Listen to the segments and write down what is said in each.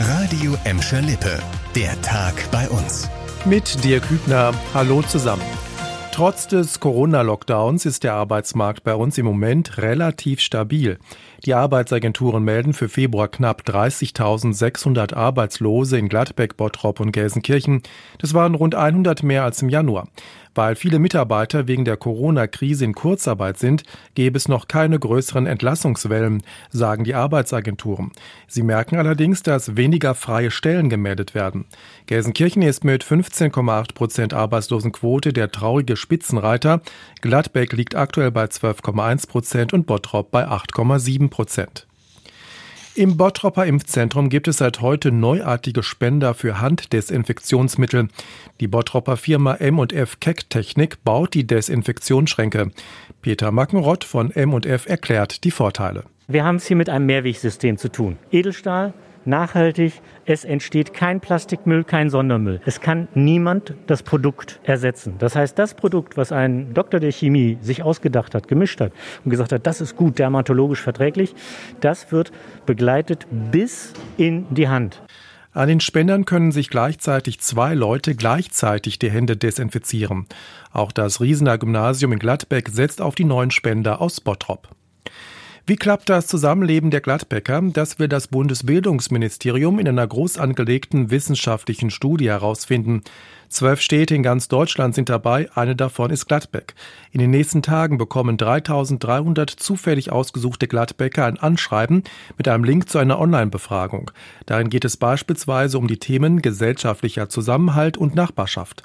Radio Emscher Lippe. Der Tag bei uns. Mit Dirk Hübner. Hallo zusammen. Trotz des Corona-Lockdowns ist der Arbeitsmarkt bei uns im Moment relativ stabil. Die Arbeitsagenturen melden für Februar knapp 30.600 Arbeitslose in Gladbeck, Bottrop und Gelsenkirchen. Das waren rund 100 mehr als im Januar. Weil viele Mitarbeiter wegen der Corona-Krise in Kurzarbeit sind, gäbe es noch keine größeren Entlassungswellen, sagen die Arbeitsagenturen. Sie merken allerdings, dass weniger freie Stellen gemeldet werden. Gelsenkirchen ist mit 15,8 Prozent Arbeitslosenquote der traurige Spitzenreiter. Gladbeck liegt aktuell bei 12,1 Prozent und Bottrop bei 8,7 Prozent. Im Bottropper Impfzentrum gibt es seit heute neuartige Spender für Handdesinfektionsmittel. Die Bottropper Firma M&F Keck Technik baut die Desinfektionsschränke. Peter Mackenrott von M&F erklärt die Vorteile. Wir haben es hier mit einem Mehrwegsystem zu tun. Edelstahl, nachhaltig. Es entsteht kein Plastikmüll, kein Sondermüll. Es kann niemand das Produkt ersetzen. Das heißt, das Produkt, was ein Doktor der Chemie sich ausgedacht hat, gemischt hat und gesagt hat, das ist gut, dermatologisch verträglich, das wird begleitet bis in die Hand. An den Spendern können sich gleichzeitig zwei Leute gleichzeitig die Hände desinfizieren. Auch das Riesener Gymnasium in Gladbeck setzt auf die neuen Spender aus Bottrop. Wie klappt das Zusammenleben der Gladbecker? Das will das Bundesbildungsministerium in einer groß angelegten wissenschaftlichen Studie herausfinden. Zwölf Städte in ganz Deutschland sind dabei, eine davon ist Gladbeck. In den nächsten Tagen bekommen 3300 zufällig ausgesuchte Gladbecker ein Anschreiben mit einem Link zu einer Online-Befragung. Darin geht es beispielsweise um die Themen gesellschaftlicher Zusammenhalt und Nachbarschaft.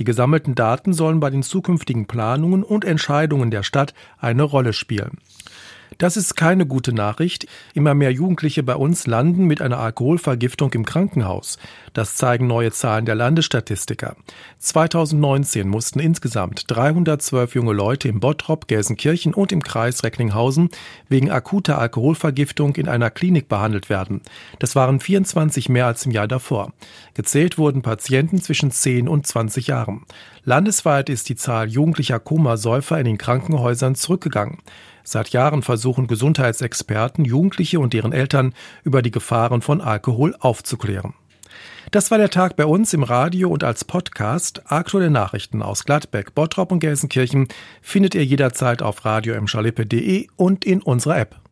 Die gesammelten Daten sollen bei den zukünftigen Planungen und Entscheidungen der Stadt eine Rolle spielen. Das ist keine gute Nachricht. Immer mehr Jugendliche bei uns landen mit einer Alkoholvergiftung im Krankenhaus. Das zeigen neue Zahlen der Landesstatistiker. 2019 mussten insgesamt 312 junge Leute im Bottrop, Gelsenkirchen und im Kreis Recklinghausen wegen akuter Alkoholvergiftung in einer Klinik behandelt werden. Das waren 24 mehr als im Jahr davor. Gezählt wurden Patienten zwischen 10 und 20 Jahren. Landesweit ist die Zahl jugendlicher Komasäufer in den Krankenhäusern zurückgegangen. Seit Jahren versuchen Gesundheitsexperten, Jugendliche und deren Eltern über die Gefahren von Alkohol aufzuklären. Das war der Tag bei uns im Radio und als Podcast. Aktuelle Nachrichten aus Gladbeck, Bottrop und Gelsenkirchen findet ihr jederzeit auf radio und in unserer App.